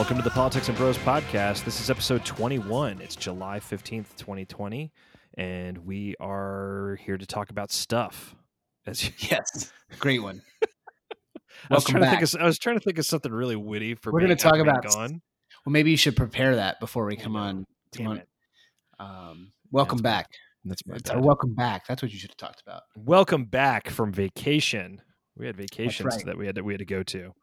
Welcome to the Politics and Bros podcast. This is episode 21. It's July 15th, 2020, and we are here to talk about stuff. As you, Yes, great one. I was Welcome trying to think back. of I was trying to think of something really witty for We're gonna talk about- gone. Well, maybe you should prepare that before we come on. Come on. it. Um, welcome That's back. That's my bad. welcome back. That's what you should have talked about. Welcome back from vacation. We had vacations right. that we had to, we had to go to.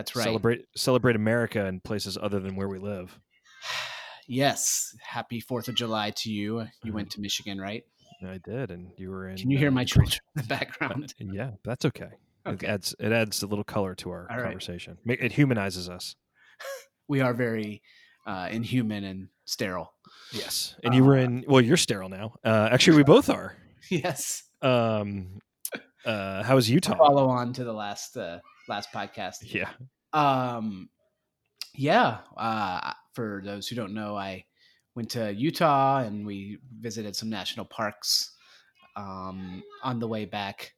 That's right. Celebrate celebrate America in places other than where we live. Yes. Happy Fourth of July to you. You went to Michigan, right? I did, and you were in. Can you hear uh, my children in the background? Yeah, that's okay. It adds it adds a little color to our All right. conversation. Ma- It humanizes us. We are very uh, inhuman and sterile. Yes, and you were Uh, in. Well, you're sterile now. Uh, actually, we both are. Yes. Um, uh, how was Utah? Follow on to the last uh, last podcast. Yeah, Um, yeah. Uh, for those who don't know, I went to Utah and we visited some national parks um, on the way back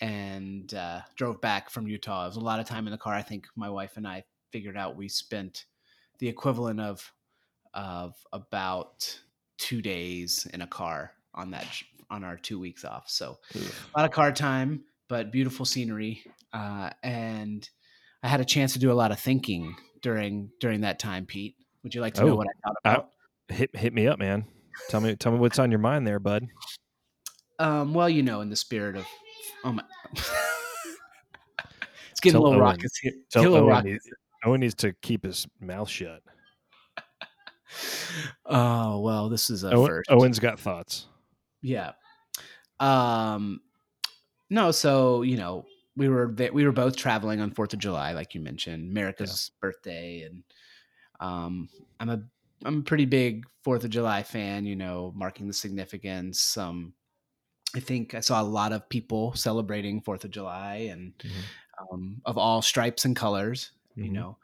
and uh, drove back from Utah. It was a lot of time in the car. I think my wife and I figured out we spent the equivalent of of about two days in a car on that on our two weeks off. So a lot of car time, but beautiful scenery. Uh, and I had a chance to do a lot of thinking during during that time. Pete, would you like to Oh, know what I thought I- about? hit hit me up, man. Tell me tell me what's on your mind there, bud. Um, well, you know, in the spirit of oh my, it's getting Tell a little Owen- raucous here. Tell Getting a little Owen, raucous. needs, Owen needs to keep his mouth shut. Oh well, this is a Owen, first. Owen's got thoughts. Yeah. Um no, so, you know, we were we were both traveling on 4th of July like you mentioned, America's birthday and um I'm a I'm a pretty big 4th of July fan, you know, marking the significance. Um I think I saw a lot of people celebrating 4th of July and Mhm. um of all stripes and colors, you Mhm. know.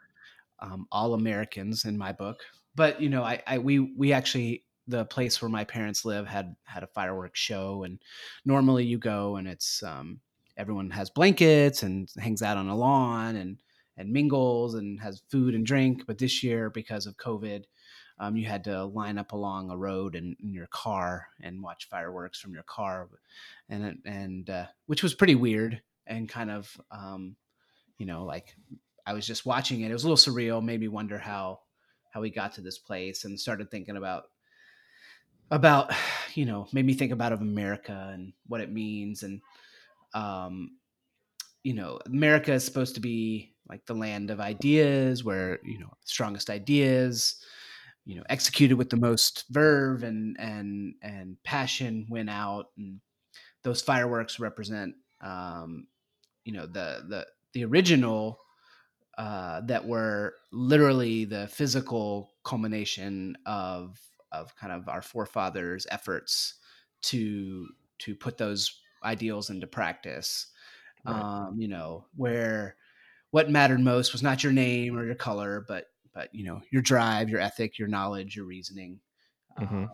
Um all Americans in my book. But, you know, I I we we actually the place where my parents live had had a fireworks show and normally you go and it's um everyone has blankets and hangs out on a lawn and and mingles and has food and drink but this year because of covid um, you had to line up along a road in, in your car and watch fireworks from your car and and uh, which was pretty weird and kind of um, you know like i was just watching it. It was a little surreal made me wonder how how we got to this place and started thinking about about you know made me think about of america and what it means and um you know america is supposed to be like the land of ideas where you know strongest ideas you know executed with the most verve and and and passion went out and those fireworks represent um you know the the the original uh, that were literally the physical culmination of of kind of our forefathers' efforts to to put those ideals into practice. Right. Um, you know, where what mattered most was not your name or your color, but but you know your drive, your ethic, your knowledge, your reasoning. Mhm. Um,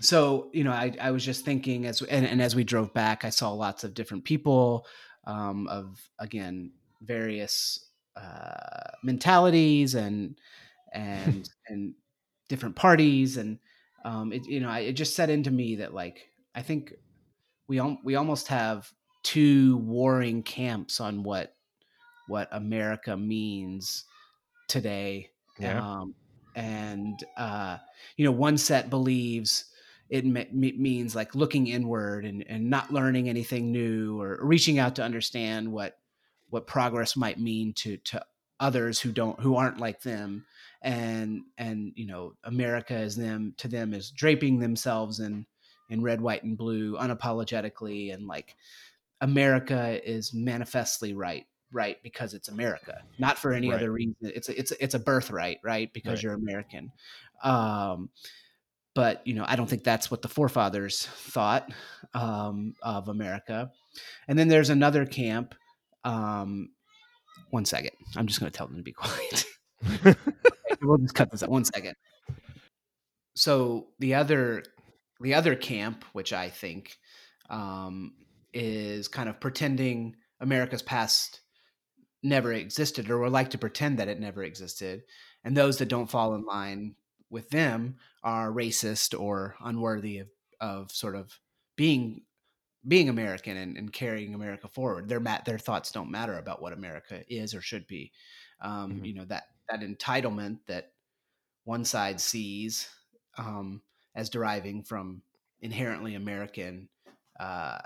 so you know, I, I was just thinking as and, and as we drove back, I saw lots of different people um, of again various uh, mentalities and and and different parties and um, it you know I, it just set into me that like I think we al- we almost have two warring camps on what what America means today Yeah. um, and uh, you know one set believes it me- me- means like looking inward and, and not learning anything new or reaching out to understand what what progress might mean to to others who don't who aren't like them and and you know america is them to them is draping themselves in in red white and blue unapologetically and like america is manifestly right right because it's america not for any Right. other reason. It's a, it's a, it's a birthright right because Right. you're american. Um but you know i don't think that's what the forefathers thought um, of america. And then there's another camp um, one second. I'm just going to tell them to be quiet. We'll just cut this out. One second. So the other the other camp which i think um, is kind of pretending america's past never existed or would like to pretend that it never existed. And those that don't fall in line with them are racist or unworthy of, of sort of being being American and, and carrying America forward. Their mat their thoughts don't matter about what America is or should be. Um, mm-hmm. You know that that entitlement that one side sees um, as deriving from inherently American uh,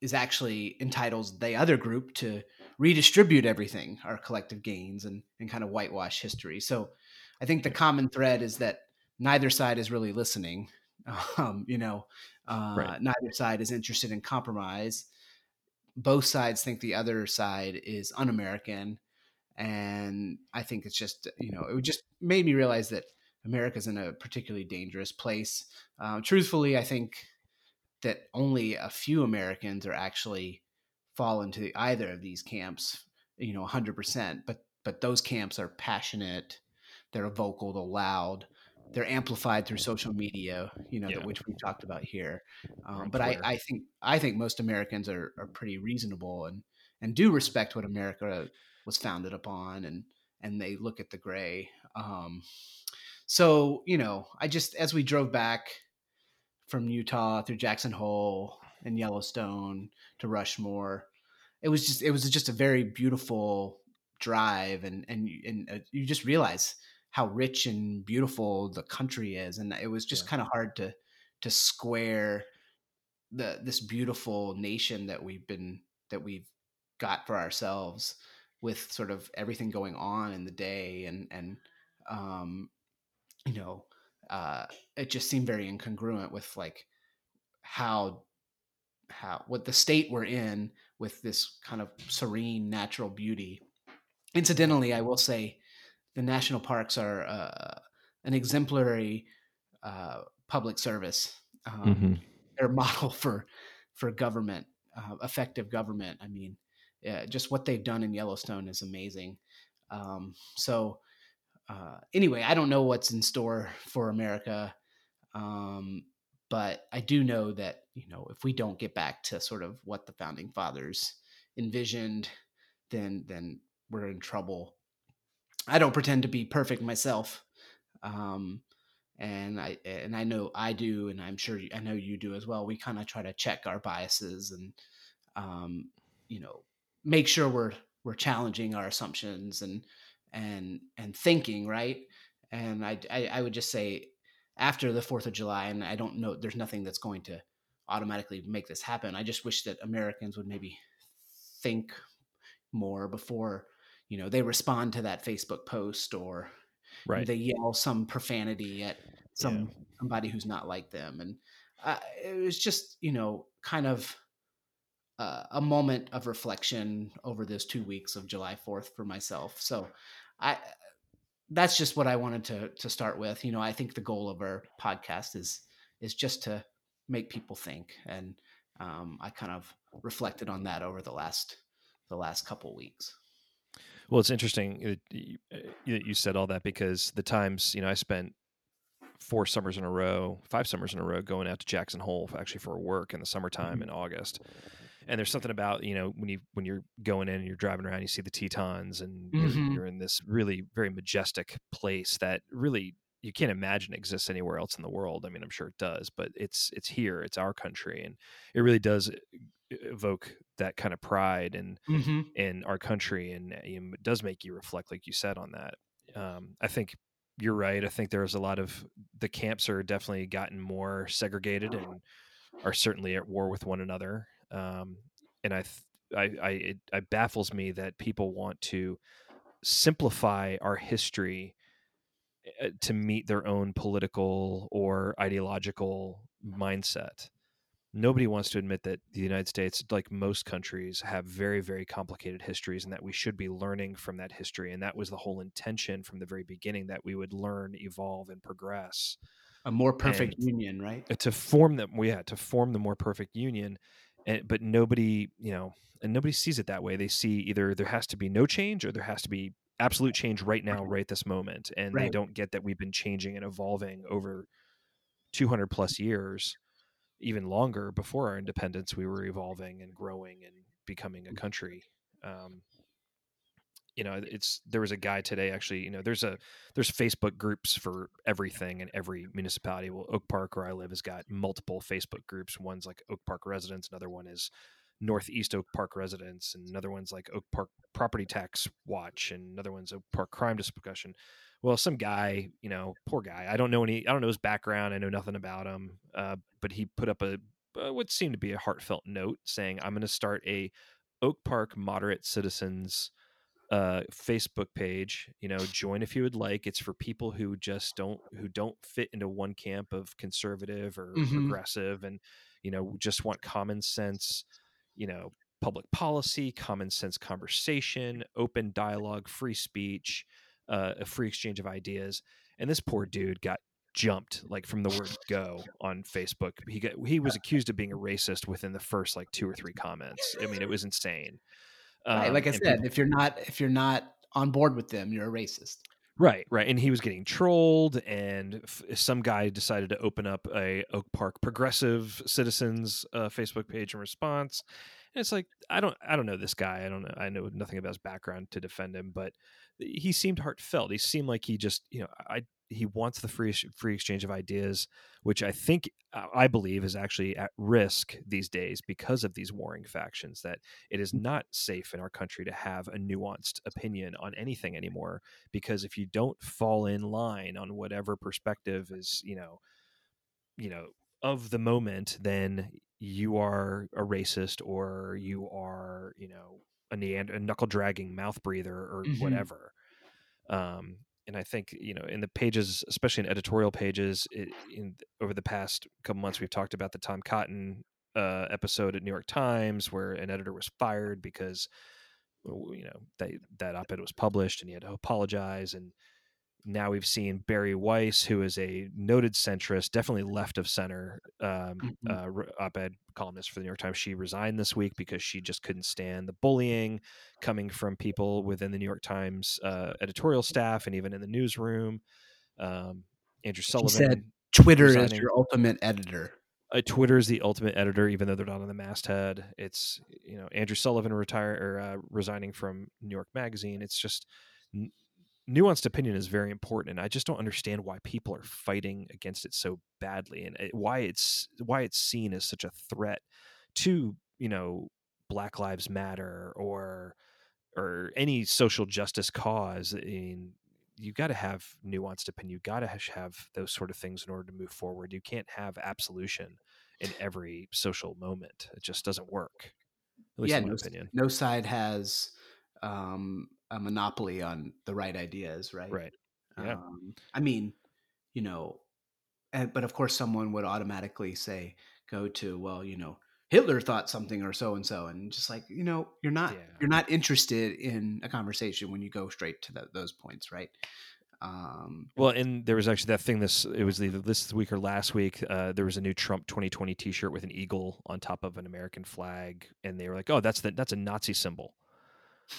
is actually entitles the other group to redistribute everything, our collective gains, and and kind of whitewash history. So, I think the common thread is that neither side is really listening. Um, you know, uh, right. neither side is interested in compromise. Both sides think the other side is un-American, and I think it's just you know it just made me realize that America's in a particularly dangerous place. Uh, truthfully, I think that only a few Americans are actually fall into either of these camps, you know, 100%. But but those camps are passionate, they're vocal, they're loud, they're amplified through social media, you know, yeah. which we talked about here. Um, but I, I think I think most Americans are, are pretty reasonable and and do respect what America was founded upon, and and they look at the gray. Um, so you know, I just as we drove back from Utah through Jackson Hole and Yellowstone to Rushmore. It was just it was just a very beautiful drive, and and and uh, you just realize how rich and beautiful the country is, and it was just yeah. kind of hard to to square the this beautiful nation that we've been that we've got for ourselves with sort of everything going on in the day and and um you know uh, it just seemed very incongruent with like how how what the state we're in with this kind of serene natural beauty. Incidentally, I will say the national parks are uh, an exemplary uh, public service. Um, mm-hmm. They're a model for for government, uh, effective government. I mean, yeah, just what they've done in Yellowstone is amazing. Um, so uh, anyway, I don't know what's in store for America, um, but I do know that you know if we don't get back to sort of what the founding fathers envisioned, then then we're in trouble. I don't pretend to be perfect myself, um, and I and I know I do, and I'm sure I know you do as well. We kind of try to check our biases and um, you know make sure we're we're challenging our assumptions and and and thinking right and I, I, I would just say after the fourth of july and i don't know there's nothing that's going to automatically make this happen i just wish that americans would maybe think more before you know they respond to that facebook post or right. they yell some profanity at some yeah. somebody who's not like them and uh, it was just you know kind of uh, a moment of reflection over those two weeks of July 4th for myself. So I that's just what I wanted to to start with. You know, I think the goal of our podcast is is just to make people think, and um, I kind of reflected on that over the last the last couple weeks. Well, it's interesting that you said all that because the times you know I spent four summers in a row, five summers in a row, going out to Jackson Hole actually for work in the summertime mm-hmm. in August and there's something about you know when you when you're going in and you're driving around you see the tetons and mm-hmm. you're, you're, in this really very majestic place that really you can't imagine exists anywhere else in the world i mean i'm sure it does but it's it's here it's our country and it really does evoke that kind of pride in mm-hmm. in our country and it does make you reflect like you said on that um, i think you're right i think there's a lot of the camps are definitely gotten more segregated and are certainly at war with one another um, and I, I, I, it, it baffles me that people want to simplify our history eh, to meet their own political or ideological mindset. Nobody wants to admit that the United States, like most countries, have very, very complicated histories and that we should be learning from that history. And that was the whole intention from the very beginning that we would learn, evolve, and progress. A more perfect and union, right? To form them, yeah, to form the more perfect union and, but nobody you know and nobody sees it that way they see either there has to be no change or there has to be absolute change right now right this moment and right. they don't get that we've been changing and evolving over 200 plus years even longer before our independence we were evolving and growing and becoming a mm. country um, you know it's there was a guy today actually you know there's a there's facebook groups for everything and every municipality. Well oak park where i live has got multiple facebook groups. One's like oak park residents another one is northeast oak park residents and another one's like oak park property tax watch and another one's oak park crime discussion. Well some guy you know poor guy i don't know any i don't know his background i know nothing about him uh, but he put up a uh, what seemed to be a heartfelt note saying i'm going to start a oak park moderate citizens uh, Facebook page. You know, join if you would like. It's for people who just don't who don't fit into one camp of conservative or Mhm. progressive, and you know, just want common sense. You know, public policy, common sense conversation, open dialogue, free speech, uh, a free exchange of ideas. And this poor dude got jumped like from the word go on Facebook. He got he was accused of being a racist within the first like two or three comments. I mean, it was insane. Right, Um, like I said, people- if you're not if you're not on board with them, you're a racist. Right, right, and he was getting trolled, and f- some guy decided to open up a Oak Park Progressive Citizens uh, Facebook page in response. And it's like I don't, I don't know this guy. I don't know. I know nothing about his background to defend him, but he seemed heartfelt. He seemed like he just, you know, I he wants the free free exchange of ideas, which I think uh, I believe is actually at risk these days because of these warring factions. That it is not safe in our country to have a nuanced opinion on anything anymore because if you don't fall in line on whatever perspective is you know you know of the moment then you are a racist or you are you know a, neand- a knuckle dragging mouth breather or Mhm. whatever um and i think you know in the pages especially in editorial pages it, in over the past couple months we've talked about the tom cotton uh, episode at new york times where an editor was fired because you know they, that op-ed was published and he had to apologize and now we've seen Bari Weiss, who is a noted centrist, definitely left of center um, Mhm. uh, op-ed columnist for the New York Times. She resigned this week because she just couldn't stand the bullying coming from people within the New York Times uh, editorial staff and even in the newsroom. Um, Andrew She Sullivan. said Twitter is your ultimate editor. uh, Twitter is the ultimate editor, even though they're not on the masthead. It's you know Andrew Sullivan retire or uh, resigning from New York Magazine. It's just nuanced opinion is very important, and I just don't understand why people are fighting against it so badly, and why it's why it's seen as such a threat to you know Black Lives Matter or or any social justice cause. I mean, you got to have nuanced opinion. you've got to have those sort of things in order to move forward. You can't have absolution in every social moment. It just doesn't work. At least yeah, in my no, opinion. no side has um, a monopoly on the right ideas, right? Right. Yeah. Um, I mean, you know, and, but of course, someone would automatically say, go to, well, you know, Hitler thought something or so and so, and just like you know, you're not Yeah. you're not interested in a conversation when you go straight to tho- those points, right? Um, Well, and there was actually that thing. This it was either this week or last week. Uh, there was a new Trump 2020 T-shirt with an eagle on top of an American flag, and they were like, "Oh, that's the that's a Nazi symbol."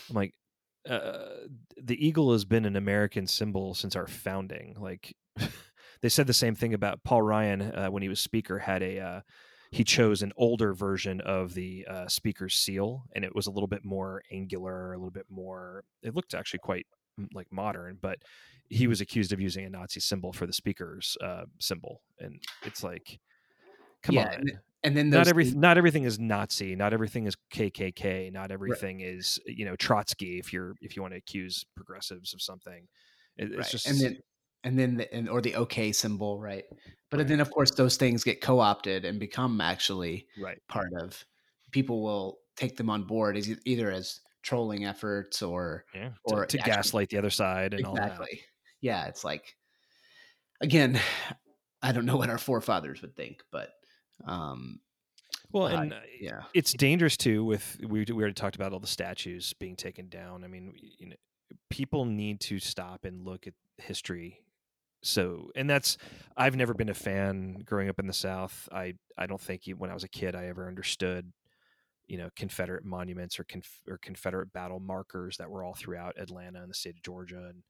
I'm like, uh, the eagle has been an American symbol since our founding. Like, they said the same thing about Paul Ryan uh, when he was speaker. Had a uh, he chose an older version of the uh, speaker's seal, and it was a little bit more angular, a little bit more. It looked actually quite mm, like modern, but he was accused of using a Nazi symbol for the speaker's uh, symbol, and it's like, come Yeah, on. And then Not everything. Not everything is Nazi. Not everything is KKK. Not everything is you know Trotsky. If you're if you want to accuse progressives of something, It- it's just and then and then the, and or the OK symbol, right? But Right. then of course those things get co-opted and become actually right. part of. People will take them on board as either as trolling efforts or Yeah, Or to, to actually- gaslight the other side and all that. exactly. Yeah, it's like again, I don't know what our forefathers would think, but um, Well, I- and uh, yeah, it's dangerous too. With we we already talked about all the statues being taken down. I mean, you know, people need to stop and look at history. So, and that's I've never been a fan growing up in the South. I I don't think when I was a kid I ever understood, you know, Confederate monuments or conf- or Confederate battle markers that were all throughout Atlanta and the state of Georgia. And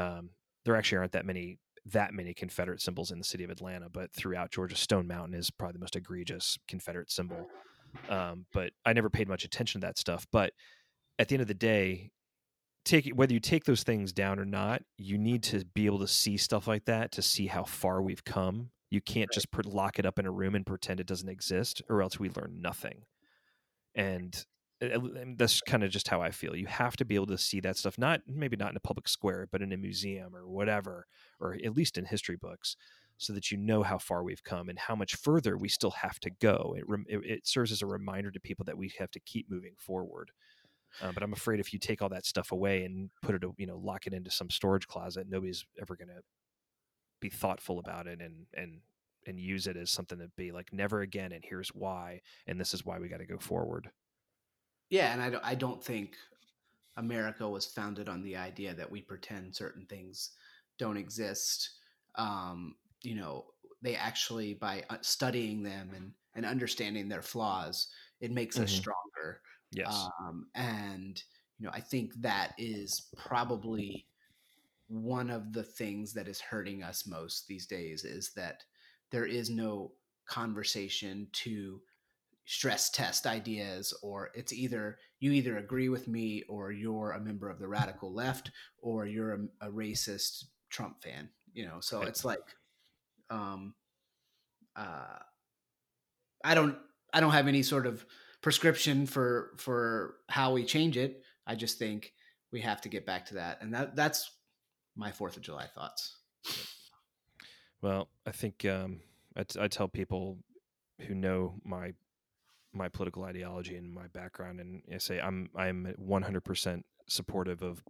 um, there actually aren't that many that many Confederate symbols in the city of Atlanta, but throughout Georgia, Stone Mountain is probably the most egregious Confederate symbol. Um, but I never paid much attention to that stuff. But at the end of the day, take whether you take those things down or not, you need to be able to see stuff like that to see how far we've come. You can't just put, lock it up in a room and pretend it doesn't exist, or else we learn nothing. And that's kind of just how I feel. You have to be able to see that stuff, not maybe not in a public square, but in a museum or whatever, or at least in history books, so that you know how far we've come and how much further we still have to go. It it, it serves as a reminder to people that we have to keep moving forward. Uh, but I'm afraid if you take all that stuff away and put it, you know, lock it into some storage closet, nobody's ever going to be thoughtful about it and and and use it as something to be like never again and here's why and this is why we got to go forward. Yeah, and I don't, I don't think America was founded on the idea that we pretend certain things don't exist. Um, you know, they actually by uh, studying them and and understanding their flaws, it makes us Mhm. stronger. Yes. Um, and you know, I think that is probably one of the things that is hurting us most these days is that there is no conversation to stress test ideas or it's either you either agree with me or you're a member of the radical left or you're a, a racist trump fan you know? So it's like um uh i don't i don't have any sort of prescription for for how we change it. I just think we have to get back to that. And that that's my fourth of july thoughts. Well, I think um, I, t- I tell people who know my my political ideology and my background, and I say I'm I'm 100% supportive of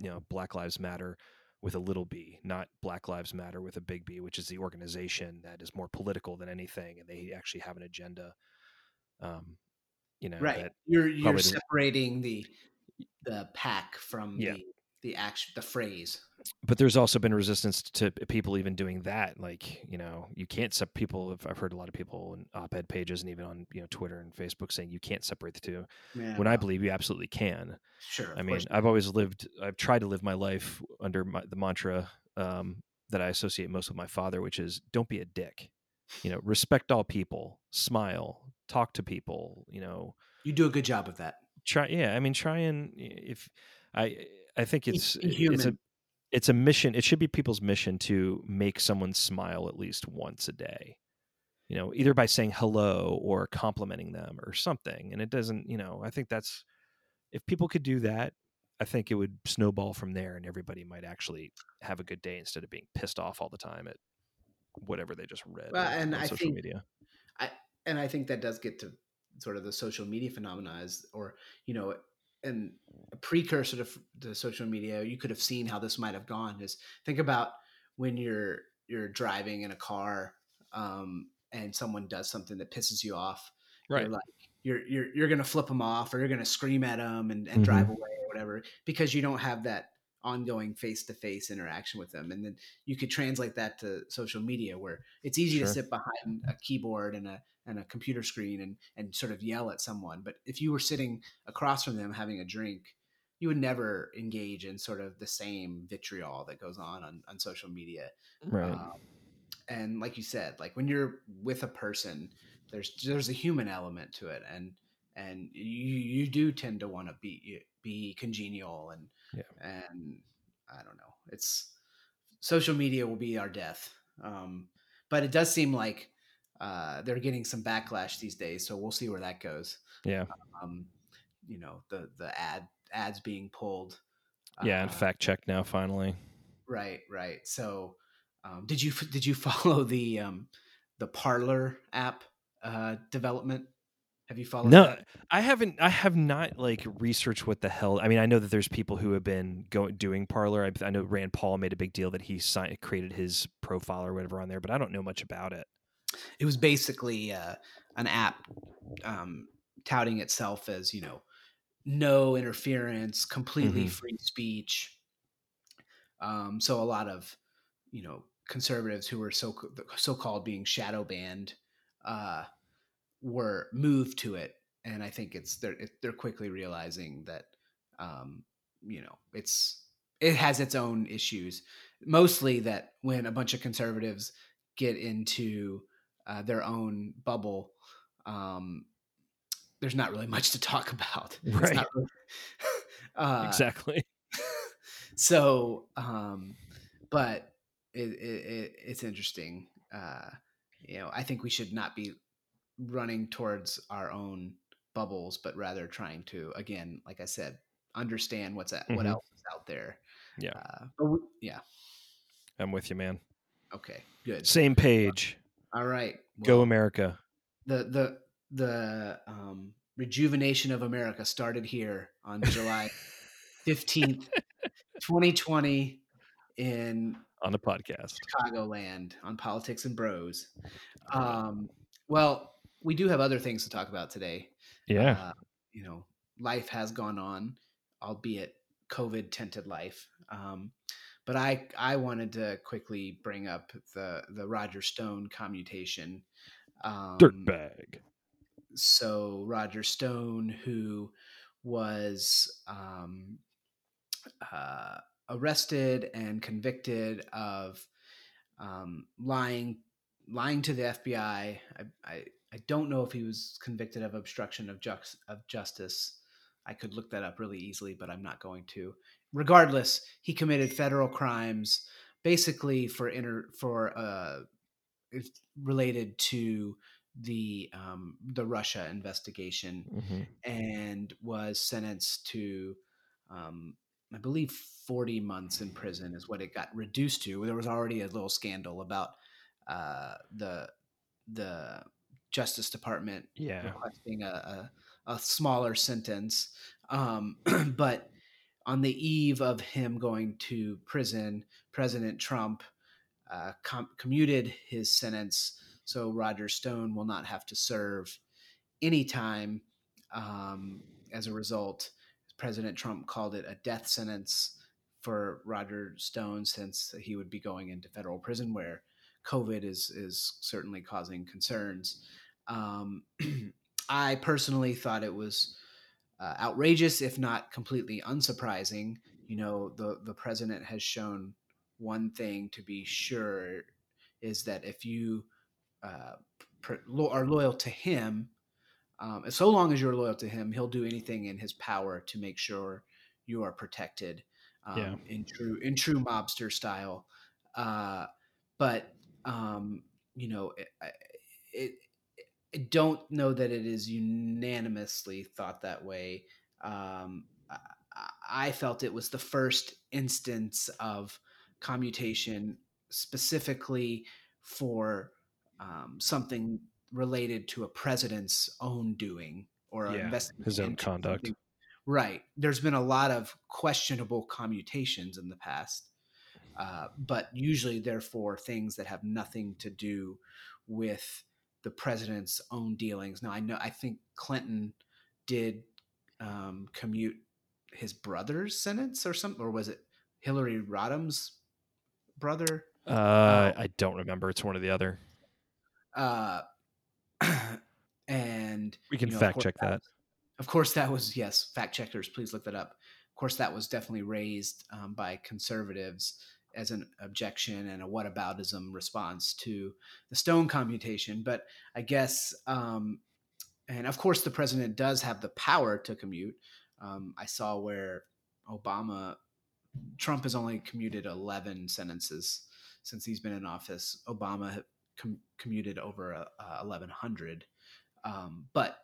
you know Black Lives Matter with a little b, not Black Lives Matter with a big B, which is the organization that is more political than anything, and they actually have an agenda. Um, you know, right you're you're separating the the pack from Yeah. the the action the phrase but there's also been resistance to people even doing that. Like, you know, you can't sep people. I've- I've heard a lot of people in op-ed pages and even on you know Twitter and Facebook saying you can't separate the two. Yeah, when I believe you absolutely can. sure. I mean. I've always lived. I've tried to live my life under my, the mantra um, that I associate most with my father, which is "Don't be a dick." You know, respect all people, smile, talk to people. You know, you do a good job of that. try. Yeah, I mean, try and if I, I think it's it's a. it's a mission. It should be people's mission to make someone smile at least once a day. You know, either by saying hello or complimenting them or something. And it doesn't. You know, I think that's if people could do that, I think it would snowball from there, and everybody might actually have a good day instead of being pissed off all the time at whatever they just read Well, on- and on I social think- media. and I think that does get to sort of the social media phenomena, is, or you know, and a precursor to, f- to social media. You could have seen how this might have gone. Is think about when you're you're driving in a car, um, and someone does something that pisses you off. Right. You're like you're you're you're gonna flip them off, or you're gonna scream at them and, and drive Mm-hmm. away or whatever, because you don't have that ongoing face to face interaction with them. And then you could translate that to social media, where it's easy Sure. to sit behind a keyboard and a and a computer screen and and sort of yell at someone. But if you were sitting across from them having a drink, you would never engage in sort of the same vitriol that goes on on, on social media. Right. Um, and like you said, like when you're with a person, there's there's a human element to it, and and you you do tend to want to be be congenial and Yeah. and I don't know. It's social media will be our death. Um, but it does seem like uh, they're getting some backlash these days, so we'll see where that goes. yeah. Um, you know, the the ad ads being pulled. Yeah. And Uh, fact check now finally. Right, right. So, um, did you did you follow the um, the Parler app uh, development? Have you followed? No, that? I haven't. I have not like researched what the hell. I mean, I know that there's people who have been going doing Parler. I, I know Rand Paul made a big deal that he signed, created his profile or whatever on there, but I don't know much about it. It was basically uh, an app um, touting itself as you know no interference, completely Mhm. free speech. Um, so a lot of you know conservatives who were so so called being shadow banned uh, were moved to it, and I think it's they're it, they're quickly realizing that um, you know it's it has its own issues. Mostly that when a bunch of conservatives get into uh, their own bubble, um, there's not really much to talk about. Right. really- uh, exactly. so, um, but it, it, it, it's interesting. Uh, you know, I think we should not be running towards our own bubbles, but rather trying to, again, like I said, understand what's at, mm-hmm. what else is out there. Yeah. Uh, we, yeah. I'm with you, man. Okay, good. Same page. All right. Well, Go America. The the the um, rejuvenation of America started here on July 15th, 2020 in on the podcast. Chicagoland on Politics and Bros. Um, well, we do have other things to talk about today. Yeah. Uh, you know, life has gone on, albeit COVID tented life. Um, but I I wanted to quickly bring up the the Roger Stone commutation. Um, Dirtbag. So Roger Stone, who was um, uh, arrested and convicted of um, lying lying to the FBI. I, I, I don't know if he was convicted of obstruction of, ju- of justice. I could look that up really easily, but I'm not going to regardless, he committed federal crimes basically for inter for uh related to the um, the Russia investigation mm-hmm. and was sentenced to um, I believe 40 months in prison is what it got reduced to. There was already a little scandal about uh, the the Justice Department yeah. requesting a, a, a smaller sentence, um, but on the eve of him going to prison, President Trump uh, com- commuted his sentence, so Roger Stone will not have to serve any time. Um, as a result, President Trump called it a death sentence for Roger Stone, since he would be going into federal prison where COVID is is certainly causing concerns. Um, I personally thought it was uh, outrageous, if not completely unsurprising. You know, the the president has shown one thing to be sure is that if you uh, are loyal to him, um, so long as you're loyal to him, he'll do anything in his power to make sure you are protected. Um, yeah. in true in true mobster style. Uh, but um, you know, it, it, I don't know that it is unanimously thought that way. Um, I, I felt it was the first instance of commutation specifically for um, something related to a president's own doing or yeah, his own conduct. Something. Right. There's been a lot of questionable commutations in the past, uh, but usually, therefore, things that have nothing to do with the president's own dealings. Now, I know I think Clinton did um, commute his brother's sentence or something, or was it Hillary Rodham's brother? Uh, um, I don't remember. It's one or the other. Uh, and we can you know, fact check that. that. Of course, that was yes. Fact checkers, please look that up. Of course, that was definitely raised um, by conservatives as an objection and a whataboutism response to the Stone commutation. But I guess, um, and of course, the president does have the power to commute. Um, I saw where Obama, Trump has only commuted 11 sentences since he's been in office. Obama com- commuted over uh, 1,100. Um, but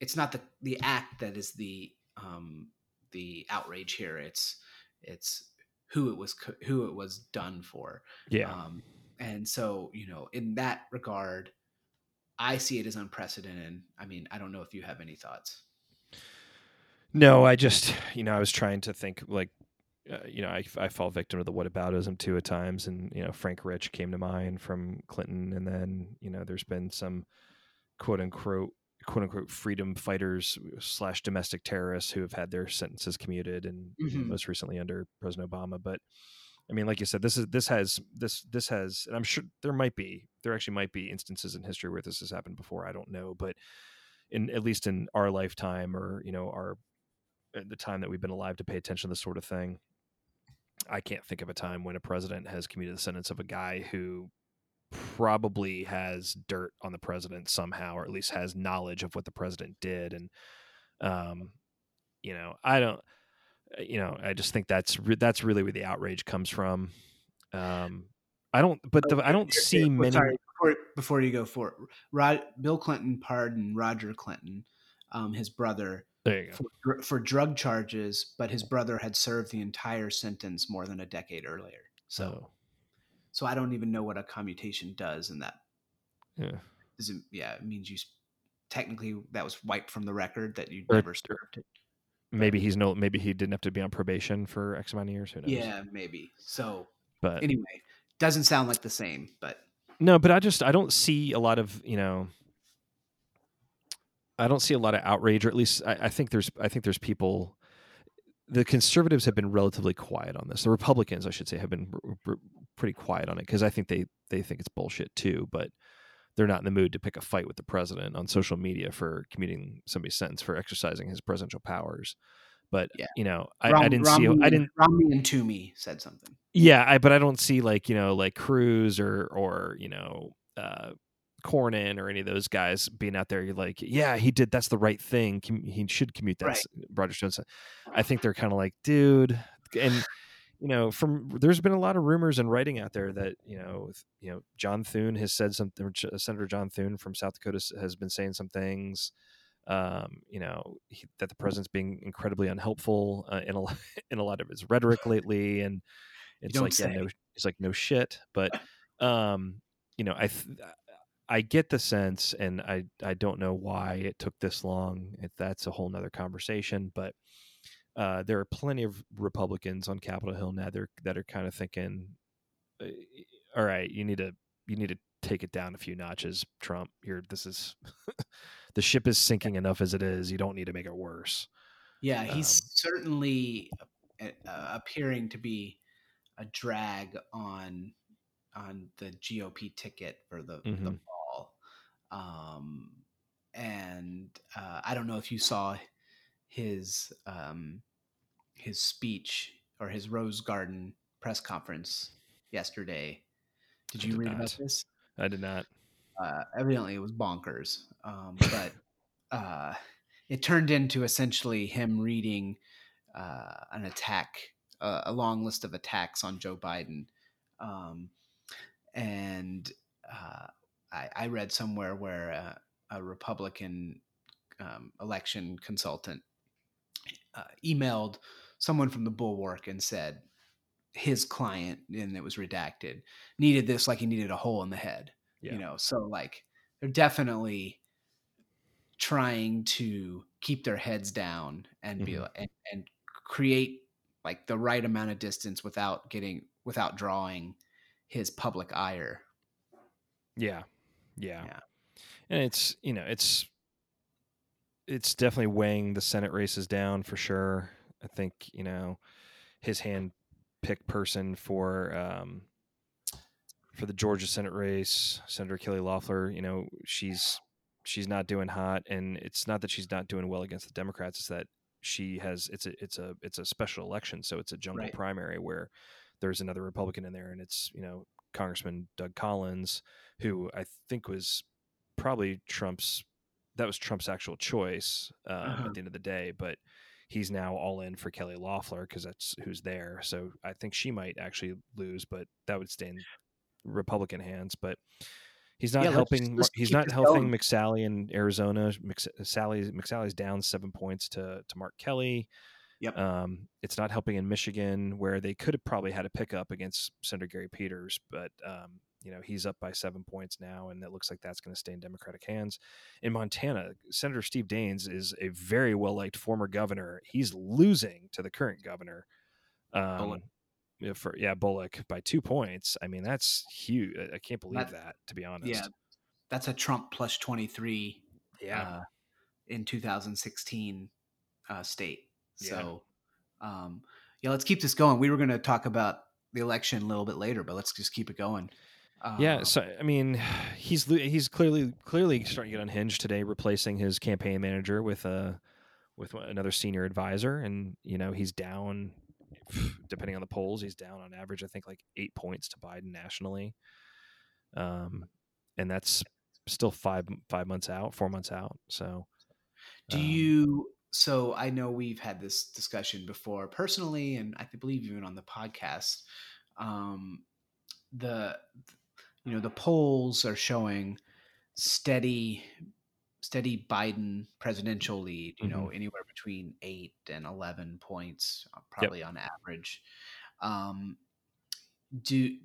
it's not the, the act that is the um, the outrage here. It's it's who it was who it was done for. Yeah. Um, and so you know, in that regard, I see it as unprecedented. I mean, I don't know if you have any thoughts. No, I just you know I was trying to think like uh, you know, I, I fall victim to the whataboutism too at times. And, you know, Frank Rich came to mind from Clinton. And then, you know, there's been some quote unquote quote unquote freedom fighters slash domestic terrorists who have had their sentences commuted and mm-hmm. most recently under President Obama. But I mean, like you said, this is this has this this has, and I'm sure there might be there actually might be instances in history where this has happened before. I don't know, but in at least in our lifetime or you know our the time that we've been alive to pay attention to this sort of thing, I can't think of a time when a president has commuted the sentence of a guy who probably has dirt on the president somehow, or at least has knowledge of what the president did. And, um, you know, I don't. you know, I just think that's re- that's really where the outrage comes from. Um, I don't, but the, I don't see many. Sorry, before, before you go for it, Rod, Bill Clinton pardoned Roger Clinton, um, his brother, There you go. for, for drug charges, but his brother had served the entire sentence more than a decade earlier. So, So I don't even know what a commutation does, and that yeah, doesn't. Yeah, it means you technically that was wiped from the record that you Or- never served it. maybe he's no, maybe he didn't have to be on probation for X amount of years. Who knows? Yeah, maybe. So but anyway, doesn't sound like the same, but No, but I just I don't see a lot of you know. I don't see a lot of outrage, or at least I, I think there's I think there's people. The conservatives have been relatively quiet on this. The Republicans, I should say, have been r- r- pretty quiet on it because I think they they think it's bullshit too. But they're not in the mood to pick a fight with the president on social media for commuting somebody's sentence for exercising his presidential powers. But Yeah. you know, I, I didn't Romney, see I didn't Romney and Toomey said something. yeah, I but I don't see like you know like Cruz or or you know uh, Cornyn or any of those guys being out there. You're like, yeah, he did. That's the right thing. He should commute that. Right. Roger Stone. I think they're kind of like, dude, and you know, from there's been a lot of rumors and writing out there that you know, you know, John Thune has said something. Senator John Thune from South Dakota has been saying some things. Um, you know he, that the president's being incredibly unhelpful uh, in a lot, in a lot of his rhetoric lately, and it's like yeah, no, it's like no shit. But um, you know, I th- I get the sense, and I I don't know why it took this long. If that's a whole nother conversation, but uh, there are plenty of Republicans on Capitol Hill now that are, that are kind of thinking, uh, all right, you need to you need to take it down a few notches, Trump. You're this is the ship is sinking enough as it is. You don't need to make it worse. Yeah, he's Um, certainly uh, appearing to be a drag on on the GOP ticket for the, the Mhm. fall. Um, and uh, I don't know if you saw his um, his speech or his Rose Garden press conference yesterday. Did you did read about this? I did not. uh, evidently it was bonkers. Um, but uh, it turned into essentially him reading uh, an attack, uh, a long list of attacks on Joe Biden. Um, and uh, I, I read somewhere where a Republican um, election consultant uh, emailed someone from the Bulwark and said his client, and it was redacted, needed this like he needed a hole in the head Yeah. you know so like they're definitely trying to keep their heads down and be Mhm. li- and, and create like the right amount of distance without getting without drawing his public ire Yeah. Yeah. Yeah. And it's, you know, it's it's definitely weighing the Senate races down for sure. I think, you know, his hand picked person for um for the Georgia Senate race, Senator Kelly Loeffler, you know, she's she's not doing hot and it's not that she's not doing well against the Democrats, it's that she has it's a it's a it's a special election, so it's a jungle Right. primary where there's another Republican in there and it's, you know, Congressman Doug Collins, who I think was probably Trump's that was Trump's actual choice um, Uh-huh. at the end of the day, but he's now all in for Kelly Loeffler because that's who's there. So I think she might actually lose, but that would stay in Republican hands. But he's not Yeah, let's helping. let's he's not helping going. McSally in Arizona. Mc, Sally's McSally's down seven points to to Mark Kelly. Yep. Um, it's not helping in Michigan, where they could have probably had a pickup against Senator Gary Peters, but um, you know he's up by seven points now, and it looks like that's going to stay in Democratic hands. In Montana, Senator Steve Daines is a very well liked former governor. He's losing to the current governor. Um, Bullock. yeah, For yeah, Bullock by two points. I mean, that's huge. I- can't believe That- that, to be honest. yeah that's a trump plus 23 yeah, uh, in 2016 uh, state. Yeah. So, um, yeah, let's keep this going. We were going to talk about the election a little bit later, but let's just keep it going. Yeah. Uh, So I mean, he's he's clearly clearly starting to get unhinged today, replacing his campaign manager with a with another senior advisor, and you know he's down. Depending on the polls, he's down on average. I think like eight points to Biden nationally, um, and that's still five five months out, four months out. So, do um, you? so I know we've had this discussion before personally, and I believe even on the podcast. Um, the you know the polls are showing steady steady Biden presidential lead. You mm-hmm. know anywhere between eight and eleven points, uh, probably yep. on average. Um, do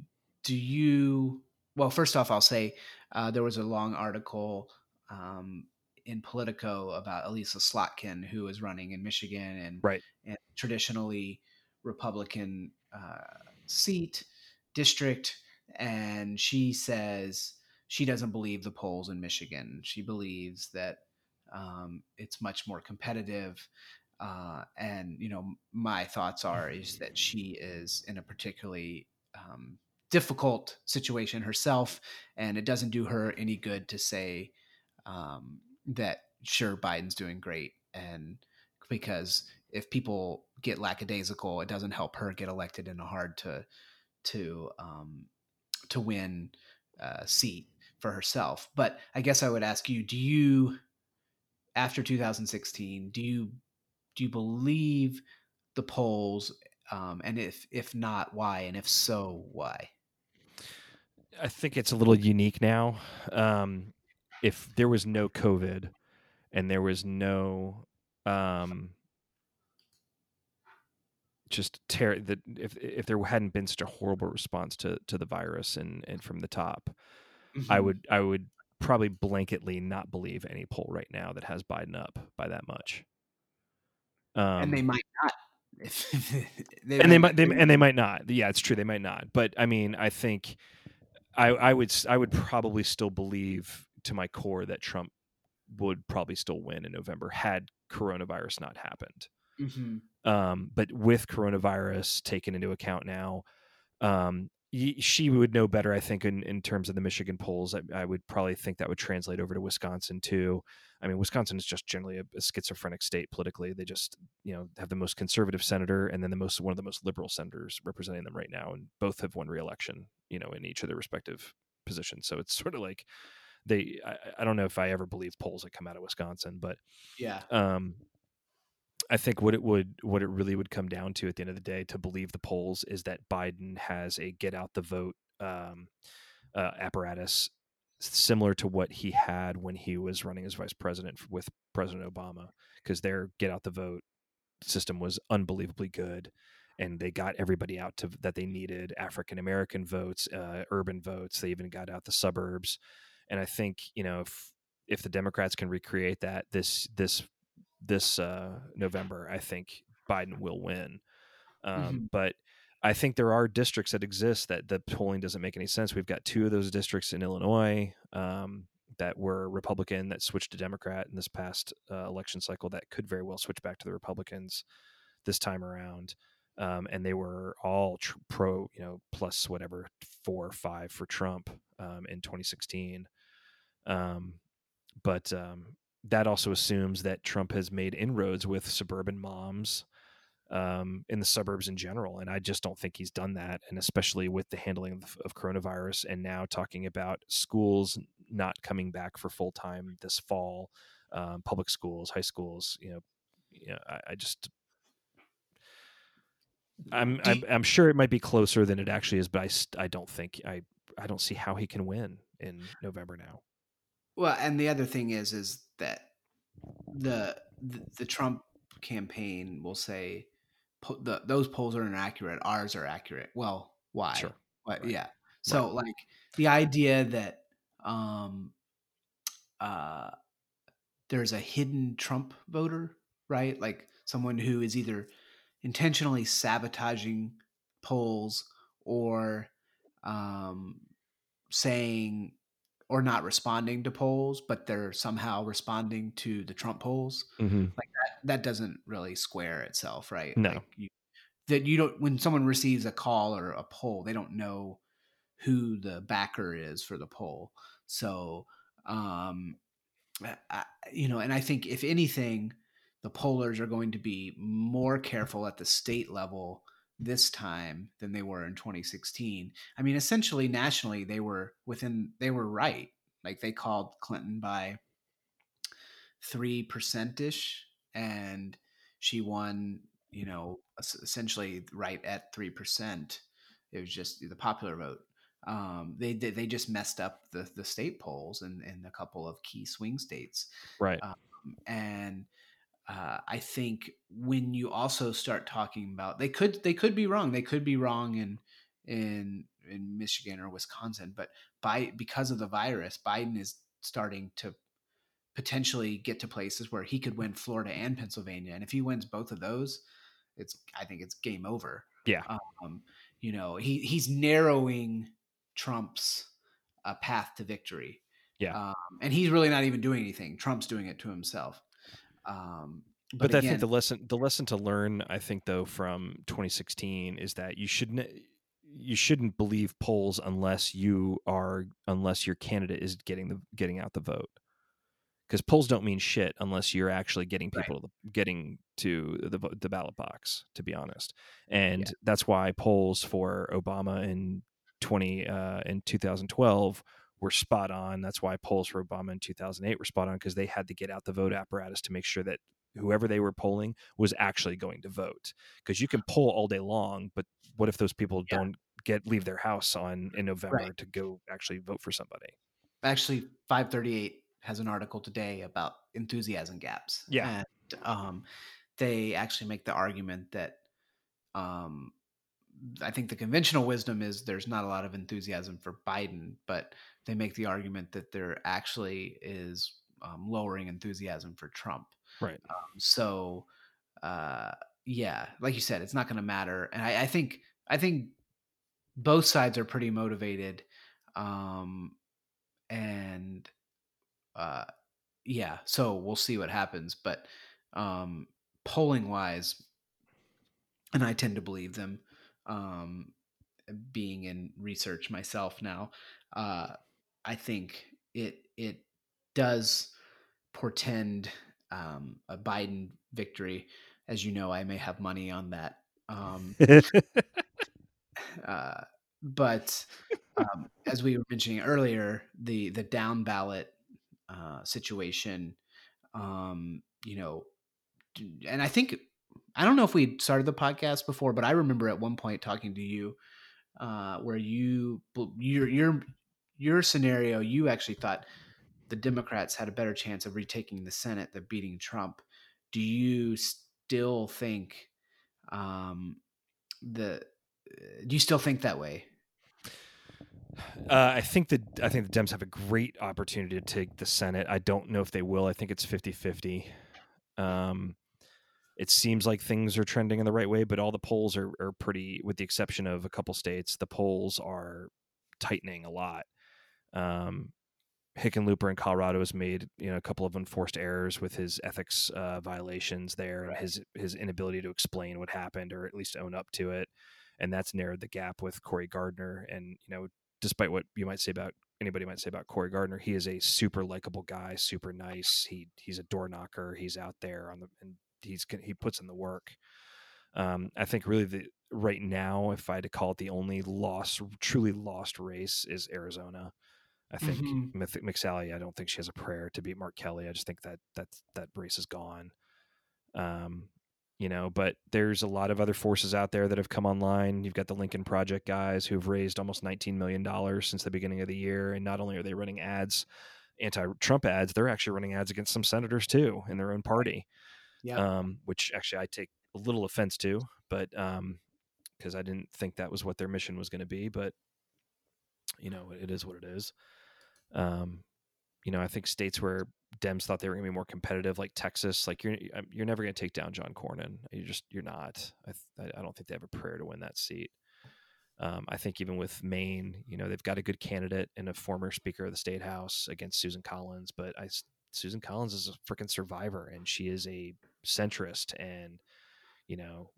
do you? Well, first off, I'll say uh, there was a long article um, in Politico about Elissa Slotkin, who is running in Michigan and, right. and traditionally Republican uh, seat district, and she says she doesn't believe the polls in Michigan. She believes that um, it's much more competitive. Uh, and you know, my thoughts are is that she is in a particularly um, difficult situation herself, and it doesn't do her any good to say um, that sure Biden's doing great and because if people get lackadaisical, it doesn't help her get elected in a hard to to um, to win a seat for herself. But I guess I would ask you: Do you, after 2016, do you do you believe the polls? Um, and if if not, why? And if so, why? I think it's a little unique now. Um, if there was no COVID and there was no um just tear that if if there hadn't been such a horrible response to to the virus and and from the top mm-hmm. i would i would probably blanketly not believe any poll right now that has biden up by that much um, and they might not they and they might they, and they might not yeah it's true they might not but i mean i think i i would i would probably still believe to my core that Trump would probably still win in November had coronavirus not happened. Mm-hmm. Um, but with coronavirus taken into account now, um, she would know better, I think, in, in terms of the Michigan polls. I, I, would probably think that would translate over to Wisconsin too. I mean, Wisconsin is just generally a, a, schizophrenic state politically. They just, you know, have the most conservative senator and then the most one of the most liberal senators representing them right now, and both have won re-election, you know, in each of their respective positions. So it's sort of like they I, I, don't know if I ever believe polls that come out of Wisconsin, but yeah. Um, I think what it would what it really would come down to at the end of the day to believe the polls is that Biden has a get out the vote um, uh, apparatus similar to what he had when he was running as vice president with President Obama because their get out the vote system was unbelievably good and they got everybody out to that they needed African American votes, uh, urban votes. They even got out the suburbs. And I think you know if if the Democrats can recreate that this this this uh, November, I think Biden will win. Um, mm-hmm. But I think there are districts that exist that the polling doesn't make any sense. We've got two of those districts in Illinois um, that were Republican that switched to Democrat in this past uh, election cycle that could very well switch back to the Republicans this time around. Um, and they were all tr- pro, you know, plus whatever four or five for Trump um, in 2016. Um, but um, that also assumes that Trump has made inroads with suburban moms um, in the suburbs in general. And I just don't think he's done that. And especially with the handling of, of coronavirus and now talking about schools not coming back for full time this fall, um, public schools, high schools, you know, you know I, I just. I'm, I'm I'm sure it might be closer than it actually is, but I, I don't think I I don't see how he can win in November now. Well, and the other thing is, is that the the, the Trump campaign will say po- the, those polls are inaccurate. Ours are accurate. Well, why? Sure. But right. yeah. So right. like the idea that um uh there's a hidden Trump voter, right? Like someone who is either intentionally sabotaging polls or um saying or not responding to polls, but they're somehow responding to the Trump polls. Mm-hmm. Like that, that doesn't really square itself, right? No. Like you, that you don't when someone receives a call or a poll, they don't know who the backer is for the poll. So, um, I, you know, and I think if anything, the pollers are going to be more careful at the state level this time than they were in 2016. I mean, essentially nationally they were within they were right. Like they called Clinton by 3% ish and she won. You know, essentially right at three percent. It was just the popular vote. Um, they they just messed up the the state polls in in a couple of key swing states, right? Um, and uh, I think when you also start talking about they could they could be wrong. They could be wrong in in in Michigan or Wisconsin, but by because of the virus, Biden is starting to potentially get to places where he could win Florida and Pennsylvania, and if he wins both of those, it's I think it's game over. Yeah, um, you know he he's narrowing Trump's uh, path to victory. Yeah, um, and he's really not even doing anything. Trump's doing it to himself. Um, but, but again, I think the lesson the lesson to learn, I think though, from 2016 is that you shouldn't you shouldn't believe polls unless you are unless your candidate is getting the getting out the vote because polls don't mean shit unless you're actually getting people right. to the, getting to the the ballot box to be honest and yeah. that's why polls for Obama in 20 uh, in 2012 were spot on. That's why polls for Obama in 2008 were spot on because they had to get out the vote apparatus to make sure that whoever they were polling was actually going to vote. Because you can poll all day long, but what if those people yeah. don't get leave their house on in November right. to go actually vote for somebody? Actually, 538 has an article today about enthusiasm gaps. Yeah, and um, they actually make the argument that um, I think the conventional wisdom is there's not a lot of enthusiasm for Biden, but they make the argument that there actually is um, lowering enthusiasm for Trump. Right. Um, so, uh, yeah, like you said, it's not going to matter, and I, I, think I think both sides are pretty motivated, um, and uh, yeah, so we'll see what happens. But um, polling wise, and I tend to believe them um, being in research myself now, uh, I think it it does portend um, a Biden victory. As you know, I may have money on that. Um, uh, but um, as we were mentioning earlier, the the down ballot uh, situation, um, you know, and I think I don't know if we started the podcast before, but I remember at one point talking to you uh, where you your your your scenario you actually thought the Democrats had a better chance of retaking the Senate than beating Trump. Do you still think um, the do you still think that way? Uh, I think that I think the Dems have a great opportunity to take the Senate. I don't know if they will. I think it's 50-50. Um, it seems like things are trending in the right way, but all the polls are, are pretty, with the exception of a couple states, the polls are tightening a lot. Um, Hickenlooper in Colorado has made you know a couple of enforced errors with his ethics uh, violations there and his his inability to explain what happened or at least own up to it, and that's narrowed the gap with Cory Gardner. And you know, despite what you might say about anybody might say about Cory Gardner, he is a super likable guy, super nice. He he's a door knocker. He's out there on the and he's he puts in the work. Um, I think really the right now, if I had to call it the only lost, truly lost race is Arizona. I think mm-hmm. McSally. I don't think she has a prayer to beat Mark Kelly. I just think that that that race is gone. Um, you know, but there's a lot of other forces out there that have come online. You've got the Lincoln Project guys who've raised almost 19 million dollars since the beginning of the year, and not only are they running ads, anti-Trump ads, they're actually running ads against some senators too in their own party yeah. um, which actually I take a little offense to, but because um, I didn't think that was what their mission was going to be. But you know, it is what it is. Um, you know, I think states where Dems thought they were going to be more competitive, like Texas, like you're you're never going to take down John Cornyn. You just you're not. I I don't think they have a prayer to win that seat. Um, I think even with Maine, you know, they've got a good candidate and a former Speaker of the State House against Susan Collins, but I Susan Collins is a freaking survivor, and she is a centrist, and you know,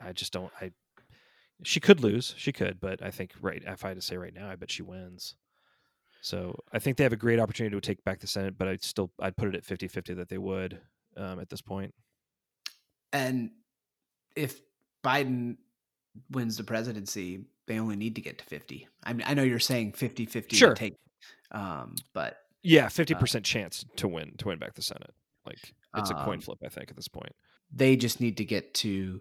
I just don't. I she could lose, she could, but I think right if I had to say right now, I bet she wins. So I think they have a great opportunity to take back the Senate, but I'd still I'd put it at 50-50 that they would um, at this point. And if Biden wins the presidency, they only need to get to 50. I mean, I know you're saying 50-50 sure. take um, but yeah, 50% uh, chance to win to win back the Senate. Like it's a coin Um, flip, I think, at this point. they just need to get to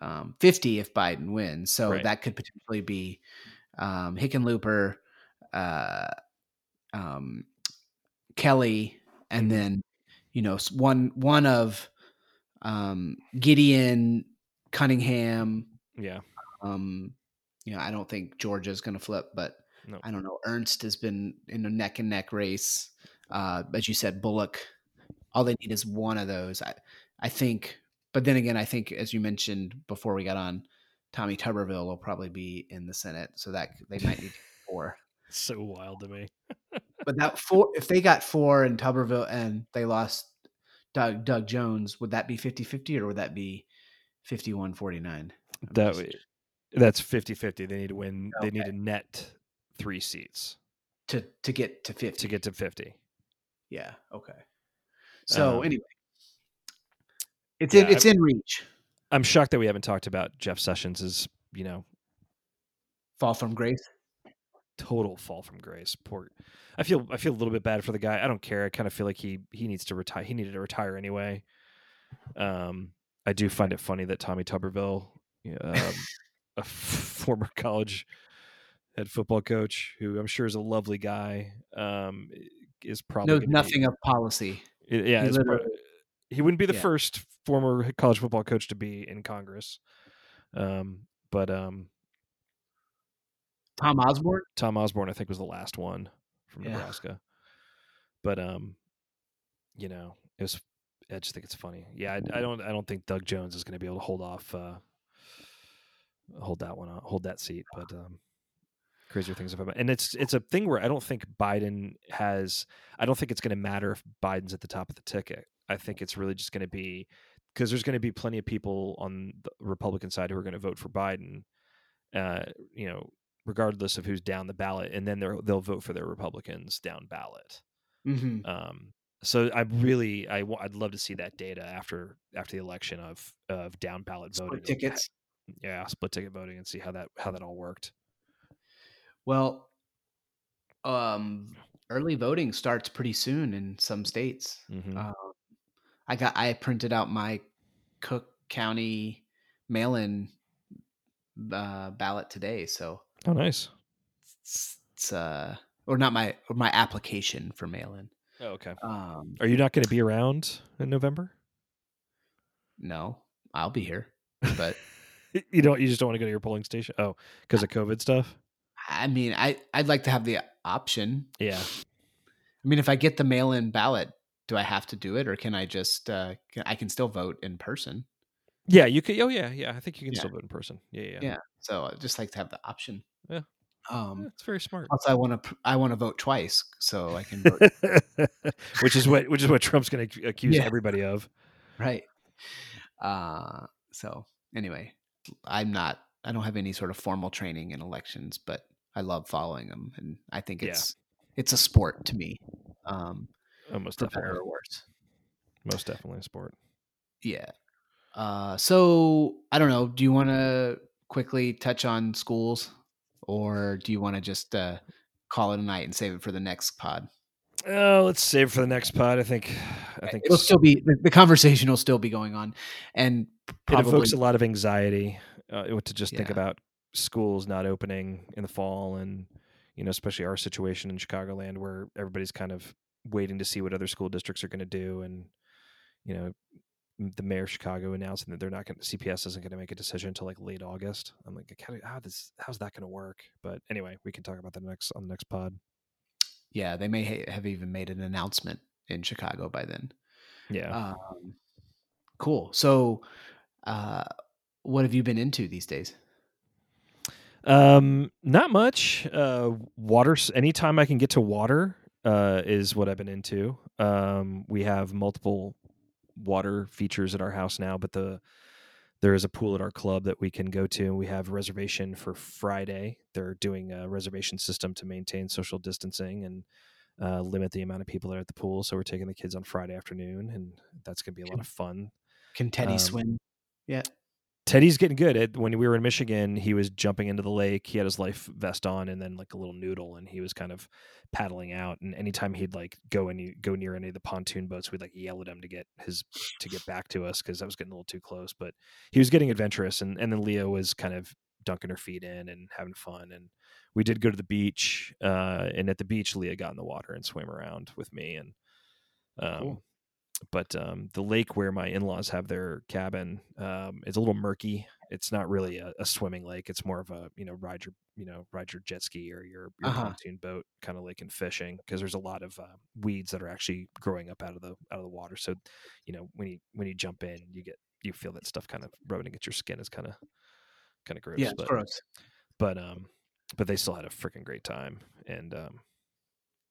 um, 50 if Biden wins. So Right. that could potentially be um, Hickenlooper, uh, um, Kelly, and then you know one one of um, Gideon, Cunningham. Yeah. Um, you know, I don't think Georgia's going to flip, but No. I don't know. Ernst has been in a neck and neck race. Uh, as you said, Bullock. All they need is one of those. I, I think. But then again, I think as you mentioned before we got on, Tommy Tuberville will probably be in the Senate, so that they might need four. So wild to me. But that four, if they got four in Tuberville and they lost Doug Doug Jones, would that be 50-50 or would that be 51-49? That just- that's 50-50. They need to win. They need to net three seats to to get to 50. to get to 50. Yeah. Okay. So Um, anyway, it's yeah, in it's in reach. I'm shocked that we haven't talked about Jeff Sessions' as, you know, Fall from grace. Total fall from grace. Poor. I feel I feel a little bit bad for the guy. I don't care. I kind of feel like he he needs to retire. He needed to retire anyway. Um, I do find it funny that Tommy Tuberville, um, a f- former college head football coach, who I'm sure is a lovely guy, um, is probably Knows gonna be- nothing of policy. Yeah, He literally- he wouldn't be the yeah. first former college football coach to be in Congress. Um, but um, Tom Osborne. Tom Osborne, I think, was the last one from Yeah. Nebraska. But um, you know, it was. I just think it's funny. Yeah, I, I don't. I don't think Doug Jones is going to be able to hold off. Uh, hold that one. on- Hold that seat. But um, crazier things have happened, and it's it's a thing where I don't think Biden has. I don't think it's going to matter if Biden's at the top of the ticket. I think it's really just going to be because there's going to be plenty of people on the Republican side who are going to vote for Biden. Uh, you know, regardless of who's down the ballot, and then they'll they'll vote for their Republicans down ballot. Mm-hmm. Um, so I really I I'd love to see that data after after the election of of down ballot voting, tickets. yeah, split ticket voting, and see how that how that all worked. Well, um, early voting starts pretty soon in some states. hmm Uh, I got I printed out my Cook County mail-in uh, ballot today, so oh, nice. it's, it's uh or not my or my application for mail-in. Oh, okay. Um, Are you not going to be around in November? no, I'll be here, but you don't. You just don't want to go to your polling station. Oh, because of COVID stuff. I mean, I I'd like to have the option. Yeah. I mean, if I get the mail-in ballot, do I have to do it, or can I just uh, I can still vote in person? Yeah, you could. Oh, yeah, yeah. I think you can Yeah. still vote in person. Yeah, yeah. Yeah. So I just like to have the option. Yeah. Um, it's very smart. also, I want to I want to vote twice, so I can vote which is what which is what Trump's going to accuse Yeah. everybody of. right. Uh, so anyway, I'm not. I don't have any sort of formal training in elections, but I love following them, and I think Yeah. it's it's a sport to me, um, Oh, most for definitely. better or worse. Most definitely a sport. Yeah. Uh, so I don't know. Do you want to quickly touch on schools, or do you want to just uh, call it a night and save it for the next pod? Oh, let's save it for the next pod. I think. I think It'll still be the, conversation will still be going on, and it probably evokes a lot of anxiety uh, to just think about schools not opening in the fall, and you know, especially our situation in Chicagoland, where everybody's kind of waiting to see what other school districts are going to do, and you know, the mayor of Chicago announcing that they're not going. to CPS isn't going to make a decision until like late August. I'm like, how, how does how's that going to work? But anyway, we can talk about that next on the next pod. yeah, they may ha- have even made an announcement in Chicago by then. Yeah. Um, cool. So, uh, what have you been into these days? Um, not much. Uh, water. Anytime I can get to water, uh, is what I've been into. Um, we have multiple water features at our house now, but the there is a pool at our club that we can go to, and we have reservation for Friday. They're doing a reservation system to maintain social distancing and uh, limit the amount of people that are at the pool. So we're taking the kids on Friday afternoon, and that's gonna be a lot of fun. Can Teddy Um, swim? Yeah. Teddy's getting good. At, when we were in Michigan, he was jumping into the lake. He had his life vest on and then like a little noodle, and he was kind of paddling out. And anytime he'd like go any go near any of the pontoon boats, we'd like yell at him to get his to get back to us because I was getting a little too close. But he was getting adventurous, and and then Leah was kind of dunking her feet in and having fun. And we did go to the beach, uh, and at the beach, Leah got in the water and swam around with me and. Um, Cool. But um, the lake where my in-laws have their cabin um, is a little murky. It's not really a, a swimming lake. It's more of a you know ride your you know ride your jet ski or your, your Uh-huh. pontoon boat kind of lake and fishing because there's a lot of uh, weeds that are actually growing up out of the out of the water. So you know when you when you jump in, you get you feel that stuff kind of rubbing against your skin is kind of kind of gross. Yeah, but gross. but um but they still had a freaking great time and um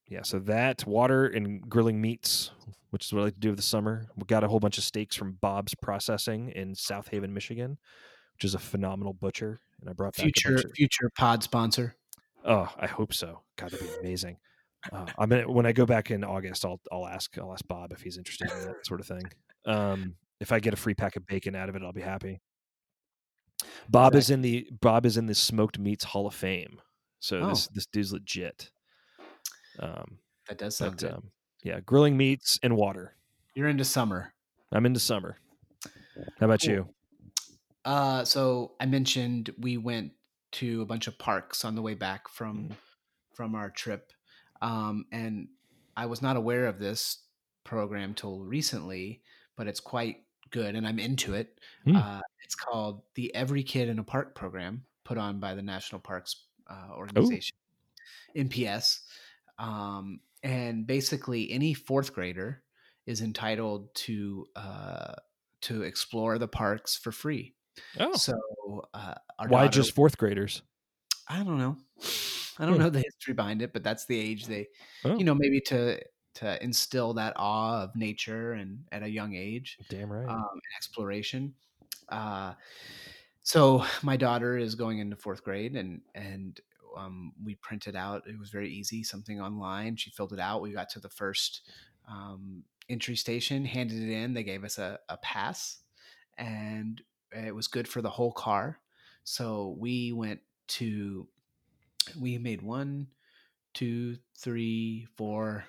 yeah so that water and grilling meats which is what i like to do with the summer we got a whole bunch of steaks from bob's processing in south haven michigan which is a phenomenal butcher and i brought Future future pod sponsor. oh i hope so god that'd be amazing uh, i'm gonna when i go back in august i'll i'll ask i'll ask bob if he's interested in that sort of thing um if i get a free pack of bacon out of it i'll be happy Bob is in the Bob is in the smoked meats Hall of Fame. So Oh. this this dude's legit. Um, That does sound but good. um, yeah, grilling meats and water. You're into summer. I'm into summer. How about Cool. you? Uh, so I mentioned we went to a bunch of parks on the way back from Mhm. from our trip, um, and I was not aware of this program till recently, but it's quite good, and I'm into it. Hmm. Uh, it's called the Every Kid in a Park program, put on by the National Parks uh, Oh. Organization, NPS, um, and basically any fourth grader is entitled to uh, to explore the parks for free. Oh, So uh, our why daughter- just fourth graders? I don't know. I don't Hmm. know the history behind it, but that's the age they, Oh. you know, maybe to to instill that awe of nature and at a young age, Damn right. um, exploration. Uh, so my daughter is going into fourth grade, and and um, we printed out. It was very easy, something online. She filled it out. We got to the first um, entry station, handed it in. They gave us a, a pass, and it was good for the whole car. So we went to. We made one, two, three, four,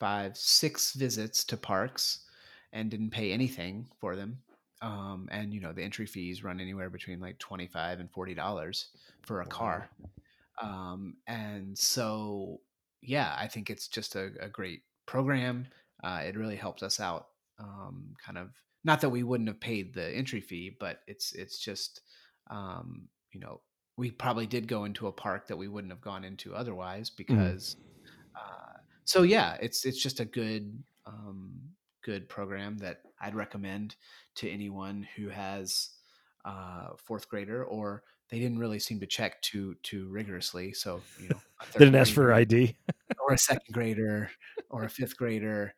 five, six visits to parks, and didn't pay anything for them um, and you know the entry fees run anywhere between like 25 and 40 dollars for a car um, and so yeah i think it's just a, a great program. Uh, it really helps us out um, kind of not that we wouldn't have paid the entry fee but it's it's just um, you know we probably did go into a park that we wouldn't have gone into otherwise because uh, so yeah it's it's just a good um, good program that i'd recommend to anyone who has uh, fourth grader or they didn't really seem to check too too rigorously so you know third Didn't ask for ID. or a second grader or a fifth grader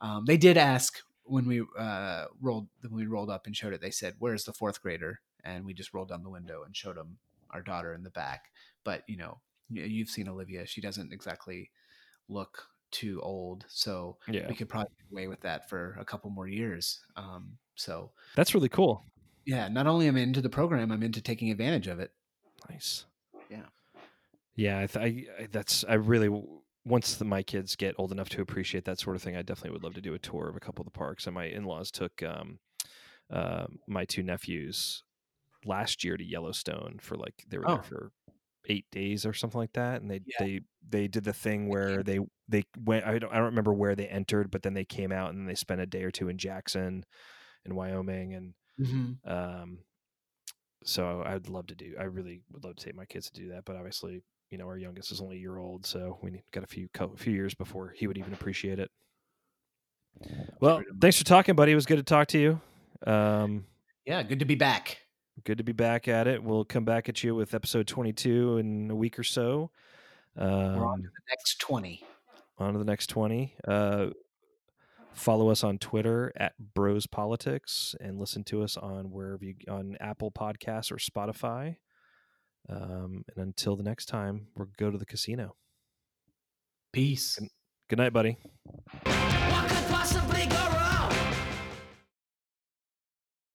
um, they did ask when we uh, rolled when we rolled up and showed it they said where's the fourth grader and we just rolled down the window and showed them our daughter in the back but you know you- you've seen olivia she doesn't exactly look too old so Yeah, we could probably get away with that for a couple more years. Um, so that's really cool. Yeah, not only am I into the program, I'm into taking advantage of it. Nice. Yeah. Yeah, I, th- I, I that's I really once the, my kids get old enough to appreciate that sort of thing, I definitely would love to do a tour of a couple of the parks. And my in-laws took um, uh, my two nephews last year to Yellowstone for like they were Oh. there for eight days or something like that, and they Yeah. they they did the thing where they they went. I don't I don't remember where they entered, but then they came out and they spent a day or two in Jackson, in Wyoming, and Mm-hmm. um, so I'd love to do. I really would love to take my kids to do that, but obviously, you know, our youngest is only a year old, so we need, got a few few years before he would even appreciate it. Well, thanks for talking, buddy. It was good to talk to you. Um, Yeah, good to be back. good to be back at it. We'll come back at you with episode twenty-two in a week or so. We're on Um, to the next twenty. on to the next 20 uh follow us on twitter at bros politics and listen to us on wherever you on apple podcasts or spotify. Um and until the next time we'll go to the casino. Peace. good night buddy